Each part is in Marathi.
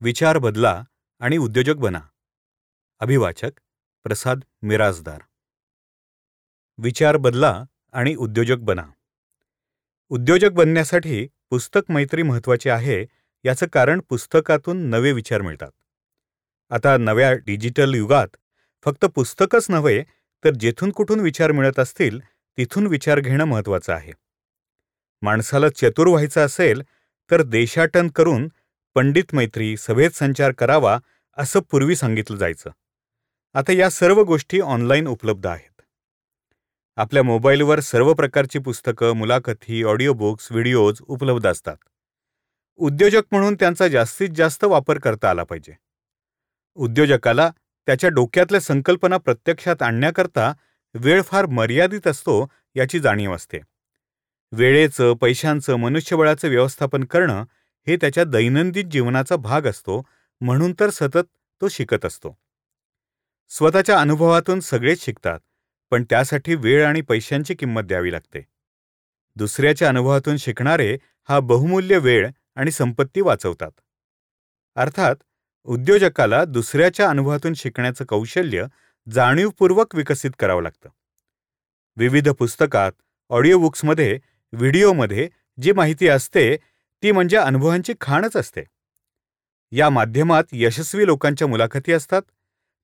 विचार बदला आणि उद्योजक बना. अभिवाचक प्रसाद मिराजदार विचार बदला आणि उद्योजक बना. उद्योजक बनण्यासाठी पुस्तक मैत्री महत्वाची आहे याचं कारण पुस्तकातून नवे विचार मिळतात. आता नव्या डिजिटल युगात फक्त पुस्तकच नव्हे तर जेथून कुठून विचार मिळत असतील तिथून विचार घेणं महत्वाचं आहे. माणसाला चतुर व्हायचं असेल तर देशाटन करून पंडित मैत्री सभेत संचार करावा असं पूर्वी सांगितलं जायचं. आता या सर्व गोष्टी ऑनलाईन उपलब्ध आहेत. आपल्या मोबाईलवर सर्व प्रकारची पुस्तकं मुलाखती ऑडिओ बुक्स व्हिडिओज उपलब्ध असतात. उद्योजक म्हणून त्यांचा जास्तीत जास्त वापर करता आला पाहिजे. उद्योजकाला त्याच्या डोक्यातल्या संकल्पना प्रत्यक्षात आणण्याकरता वेळ फार मर्यादित असतो याची जाणीव असते. वेळेचं पैशांचं मनुष्यबळाचं व्यवस्थापन करणं हे त्याच्या दैनंदिन जीवनाचा भाग असतो म्हणून तर सतत तो शिकत असतो. स्वतःच्या अनुभवातून सगळेच शिकतात पण त्यासाठी वेळ आणि पैशांची किंमत द्यावी लागते. दुसऱ्याच्या अनुभवातून शिकणारे हा बहुमूल्य वेळ आणि संपत्ती वाचवतात. अर्थात उद्योजकाला दुसऱ्याच्या अनुभवातून शिकण्याचं कौशल्य जाणीवपूर्वक विकसित करावं लागतं. विविध पुस्तकात ऑडिओ बुक्समध्ये व्हिडिओमध्ये जी माहिती असते ती म्हणजे अनुभवांची खाणच असते. या माध्यमात यशस्वी लोकांच्या मुलाखती असतात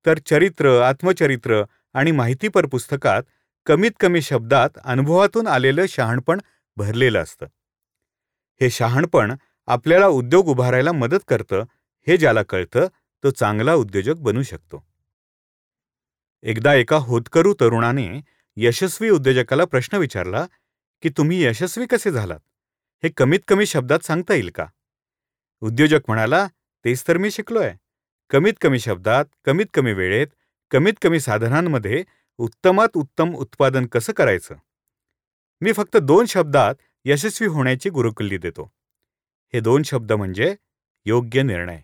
तर चरित्र आत्मचरित्र आणि माहितीपर पुस्तकात कमीत कमी शब्दात अनुभवातून आलेलं शहाणपण भरलेलं असतं. हे शहाणपण आपल्याला उद्योग उभारायला मदत करतं हे ज्याला कळतं तो चांगला उद्योजक बनू शकतो. एकदा एका होतकरू तरुणाने यशस्वी उद्योजकाला प्रश्न विचारला की तुम्ही यशस्वी कसे झालात? हे कमीत कमी शब्दात सांगता येईल का? उद्योजक म्हणाला तेच तर मी शिकलोय. कमीत कमी शब्दात कमीत कमी वेळेत कमीत कमी साधनांमध्ये उत्तमात उत्तम उत्पादन कसं करायचं? मी फक्त दोन शब्दात यशस्वी होण्याची गुरुकिल्ली देतो. हे दोन शब्द म्हणजे योग्य निर्णय.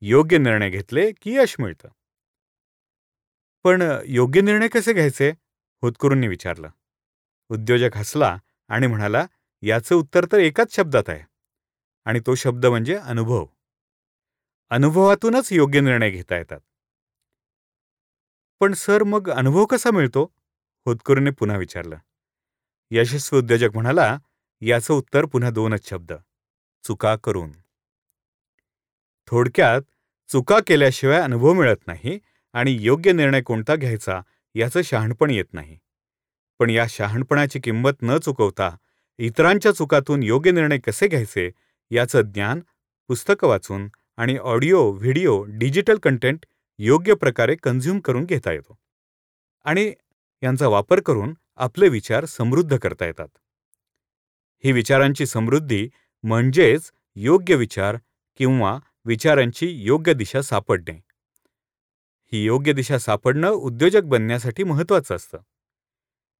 योग्य निर्णय घेतले की यश मिळतं. पण योग्य निर्णय कसे घ्यायचे? होतकरूंनी विचारलं. उद्योजक हसला आणि म्हणाला याचं उत्तर तर एकाच शब्दात आहे. आणि तो शब्द म्हणजे अनुभव. अनुभवातूनच योग्य निर्णय घेता येतात. पण सर मग अनुभव कसा मिळतो? होतकरूने पुन्हा विचारलं. यशस्वी उद्योजक म्हणाला याचं उत्तर पुन्हा दोनच शब्द. चुका करून. थोडक्यात चुका केल्याशिवाय अनुभव मिळत नाही आणि योग्य निर्णय कोणता घ्यायचा याचं शहाणपण येत नाही. पण या शहाणपणाची किंमत न चुकवता इतरांच्या चुकातून योग्य निर्णय कसे घ्यायचे याचं ज्ञान पुस्तकं वाचून आणि ऑडिओ व्हिडिओ डिजिटल कंटेंट योग्य प्रकारे कन्झ्युम करून घेता येतो. आणि यांचा वापर करून आपले विचार समृद्ध करता येतात. ही विचारांची समृद्धी म्हणजेच योग्य विचार किंवा विचारांची योग्य दिशा सापडणे. ही योग्य दिशा सापडणं उद्योजक बनण्यासाठी महत्त्वाचं असतं.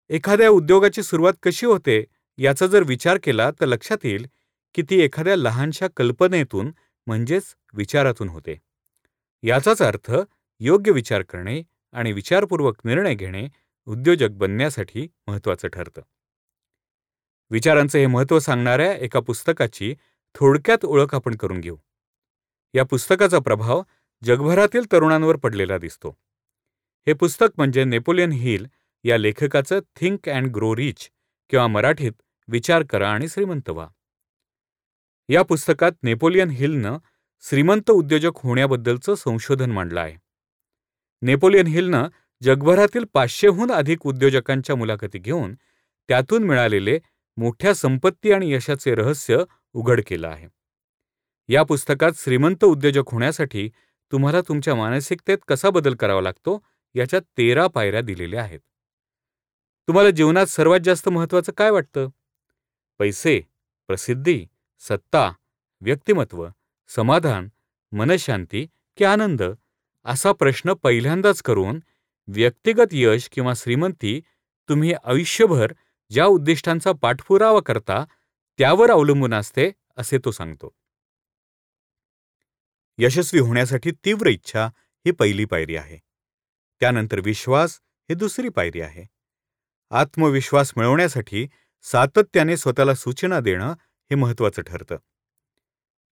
एखाद्या उद्योगाची सुरुवात कशी होते याचा जर विचार केला तर लक्षात येईल की ती एखाद्या लहानशा कल्पनेतून म्हणजेच विचारातून होते. याचाच अर्थ योग्य विचार करणे आणि विचारपूर्वक निर्णय घेणे उद्योजक बनण्यासाठी महत्त्वाचं ठरतं. विचारांचं हे महत्त्व सांगणाऱ्या एका पुस्तकाची थोडक्यात ओळख आपण करून घेऊ. या पुस्तकाचा प्रभाव जगभरातील तरुणांवर पडलेला दिसतो. हे पुस्तक म्हणजे नेपोलियन हिल या लेखकाचं थिंक अँड ग्रो रिच किंवा मराठीत विचार करा आणि श्रीमंत व्हा. या पुस्तकात नेपोलियन हिलनं श्रीमंत उद्योजक होण्याबद्दलचं संशोधन मांडलं आहे. नेपोलियन हिलनं जगभरातील पाचशेहून अधिक उद्योजकांच्या मुलाखती घेऊन त्यातून मिळालेले मोठ्या संपत्ती आणि यशाचे रहस्य उघड केलं आहे. या पुस्तकात श्रीमंत उद्योजक होण्यासाठी तुम्हाला तुमच्या मानसिकतेत कसा बदल करावा लागतो याच्या तेरा पायऱ्या दिलेल्या आहेत. तुम्हाला जीवनात सर्वात जास्त महत्त्वाचं काय वाटतं? पैसे प्रसिद्धी सत्ता व्यक्तिमत्व समाधान मनशांती की आनंद असा प्रश्न पहिल्यांदाच करून व्यक्तिगत यश किंवा श्रीमंती तुम्ही आयुष्यभर ज्या उद्दिष्टांचा पाठपुरावा करता त्यावर अवलंबून असते असे तो सांगतो. यशस्वी होण्यासाठी तीव्र इच्छा ही पहिली पायरी आहे. त्यानंतर विश्वास ही दुसरी पायरी आहे. आत्मविश्वास मिळवण्यासाठी सातत्याने स्वतःला सूचना देणं हे महत्वाचं ठरतं.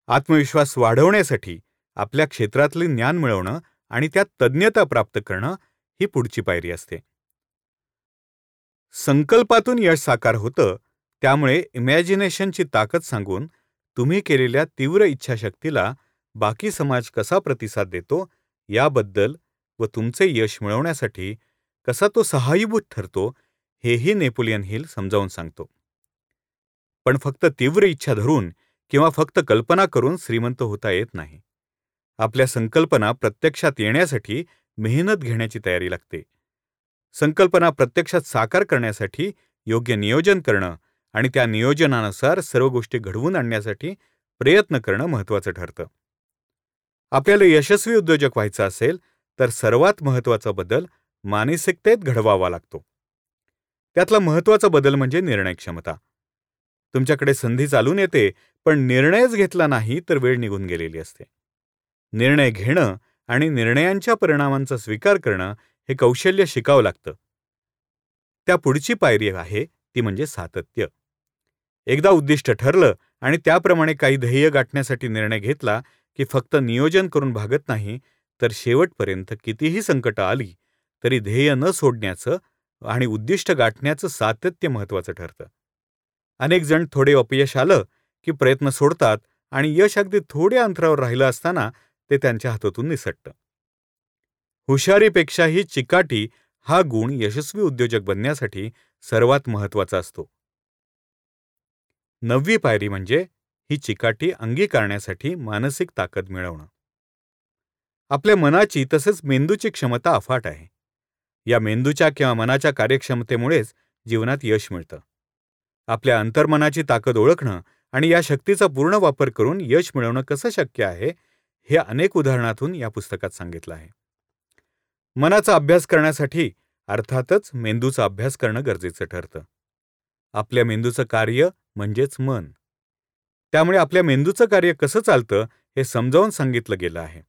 आत्मविश्वास वाढवण्यासाठी आपल्या क्षेत्रातले ज्ञान मिळवणं आणि त्यात तज्ज्ञता प्राप्त करणं ही पुढची पायरी असते. संकल्पातून यश साकार होतं त्यामुळे इमॅजिनेशनची ताकद सांगून तुम्ही केलेल्या तीव्र इच्छाशक्तीला बाकी समाज कसा प्रतिसाद देतो याबद्दल व तुमचे यश मिळवण्यासाठी कसा तो सहाय्यभूत ठरतो हेही नेपोलियन हिल समजावून सांगतो. पण फक्त तीव्र इच्छा धरून किंवा फक्त कल्पना करून श्रीमंत होता येत नाही. आपल्या संकल्पना प्रत्यक्षात येण्यासाठी मेहनत घेण्याची तयारी लागते. संकल्पना प्रत्यक्षात साकार करण्यासाठी योग्य नियोजन करणं आणि त्या नियोजनानुसार सर्व गोष्टी घडवून आणण्यासाठी प्रयत्न करणं महत्त्वाचं ठरतं. आपल्याला यशस्वी उद्योजक व्हायचं असेल तर सर्वात महत्त्वाचा बदल मानसिकतेत घडवावा लागतो. त्यातला महत्त्वाचा बदल म्हणजे निर्णय क्षमता. तुमच्याकडे संधी चालून येते पण निर्णयच घेतला नाही तर वेळ निघून गेलेली असते. निर्णय घेणं आणि निर्णयांच्या परिणामांचा स्वीकार करणं हे कौशल्य शिकावं लागतं. त्या पुढची पायरी आहे ती म्हणजे सातत्य. एकदा उद्दिष्ट ठरलं आणि त्याप्रमाणे काही ध्येय गाठण्यासाठी निर्णय घेतला की फक्त नियोजन करून भागत नाही तर शेवटपर्यंत कितीही संकटं आली तरी ध्येय न सोडण्याचं आणि उद्दिष्ट गाठण्याचं सातत्य महत्वाचं ठरतं. अनेक जण थोडे अपयश आलं की प्रयत्न सोडतात आणि यश अगदी थोड्या अंतरावर राहिलं असताना ते त्यांच्या हातातून निसटतं. हुशारीपेक्षाही चिकाटी हा गुण यशस्वी उद्योजक बनण्यासाठी सर्वात महत्त्वाचा असतो. नववी पायरी म्हणजे ही चिकाटी अंगीकारण्यासाठी मानसिक ताकद मिळवणं. आपल्या मनाची तसेच मेंदूची क्षमता अफाट आहे. या मेंदूच्या किंवा मनाच्या कार्यक्षमतेमुळेच जीवनात यश मिळतं. आपल्या अंतर्मनाची ताकद ओळखणं आणि या शक्तीचा पूर्ण वापर करून यश मिळवणं कसं शक्य आहे हे अनेक उदाहरणातून या पुस्तकात सांगितलं आहे. मनाचा अभ्यास करण्यासाठी अर्थातच मेंदूचा अभ्यास करणं गरजेचं ठरतं. आपल्या मेंदूचं कार्य म्हणजेच मन. त्यामुळे आपल्या मेंदूचं कार्य कसं चालतं हे समजावून सांगितलं गेलं आहे.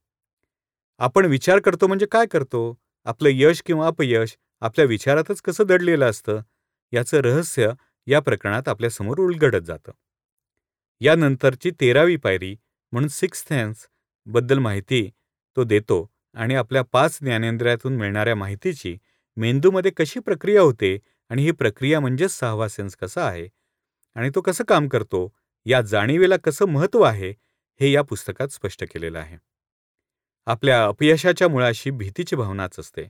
आपण विचार करतो म्हणजे काय करतो? आपलं यश किंवा अपयश आपल्या विचारातच कसं दडलेलं असतं याचं रहस्य या प्रकरणात आपल्यासमोर उलगडत जातं. यानंतरची तेरावी पायरी म्हणून सिक्स सेन्सबद्दल माहिती तो देतो आणि आपल्या पाच ज्ञानेंद्रियातून मिळणाऱ्या माहितीची मेंदूमध्ये कशी प्रक्रिया होते आणि ही प्रक्रिया म्हणजेच सहावा सेन्स कसा आहे आणि तो कसं काम करतो या जाणीवेला कसं महत्त्व आहे हे या पुस्तकात स्पष्ट केलेलं आहे. आपल्या अपयशाच्या मुळाशी भीतीची भावनाच असते.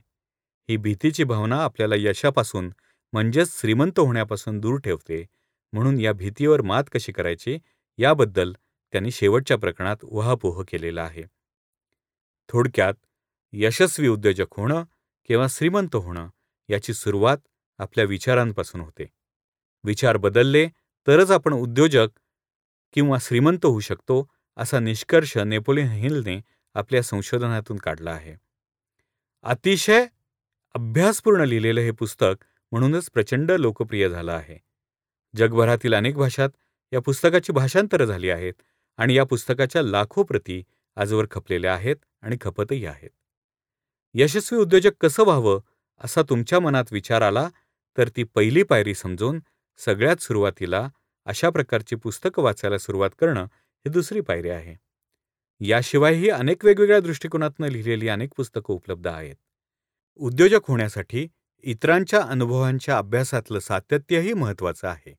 ही भीतीची भावना आपल्याला यशापासून म्हणजेच श्रीमंत होण्यापासून दूर ठेवते. म्हणून या भीतीवर मात कशी करायची? याबद्दल त्यांनी शेवटच्या प्रकरणात उहापोह केलेला आहे. थोडक्यात यशस्वी उद्योजक होणं किंवा श्रीमंत होणं याची सुरुवात आपल्या विचारांपासून होते. विचार बदलले तरच आपण उद्योजक किंवा श्रीमंत होऊ शकतो असा निष्कर्ष नेपोलियन हिलने आपल्या संशोधनातून काढला आहे. अतिशय अभ्यासपूर्ण लिहिलेलं हे पुस्तक म्हणूनच प्रचंड लोकप्रिय झालं आहे. जगभरातील अनेक भाषात या पुस्तकाची भाषांतरं झाली आहेत आणि या पुस्तकाच्या लाखो प्रती आजवर खपलेल्या आहेत आणि खपतही आहेत. यशस्वी उद्योजक कसं व्हावं असा तुमच्या मनात विचार आला तर ती पहिली पायरी समजून सगळ्यात सुरुवातीला अशा प्रकारची पुस्तकं वाचायला सुरुवात करणं ही दुसरी पायरी आहे. याशिवायही अनेक वेगवेगळ्या दृष्टिकोनातून लिहिलेली अनेक पुस्तकं उपलब्ध आहेत. उद्योजक होण्यासाठी इतरांच्या अनुभवांच्या अभ्यासातलं सातत्यही महत्त्वाचं आहे.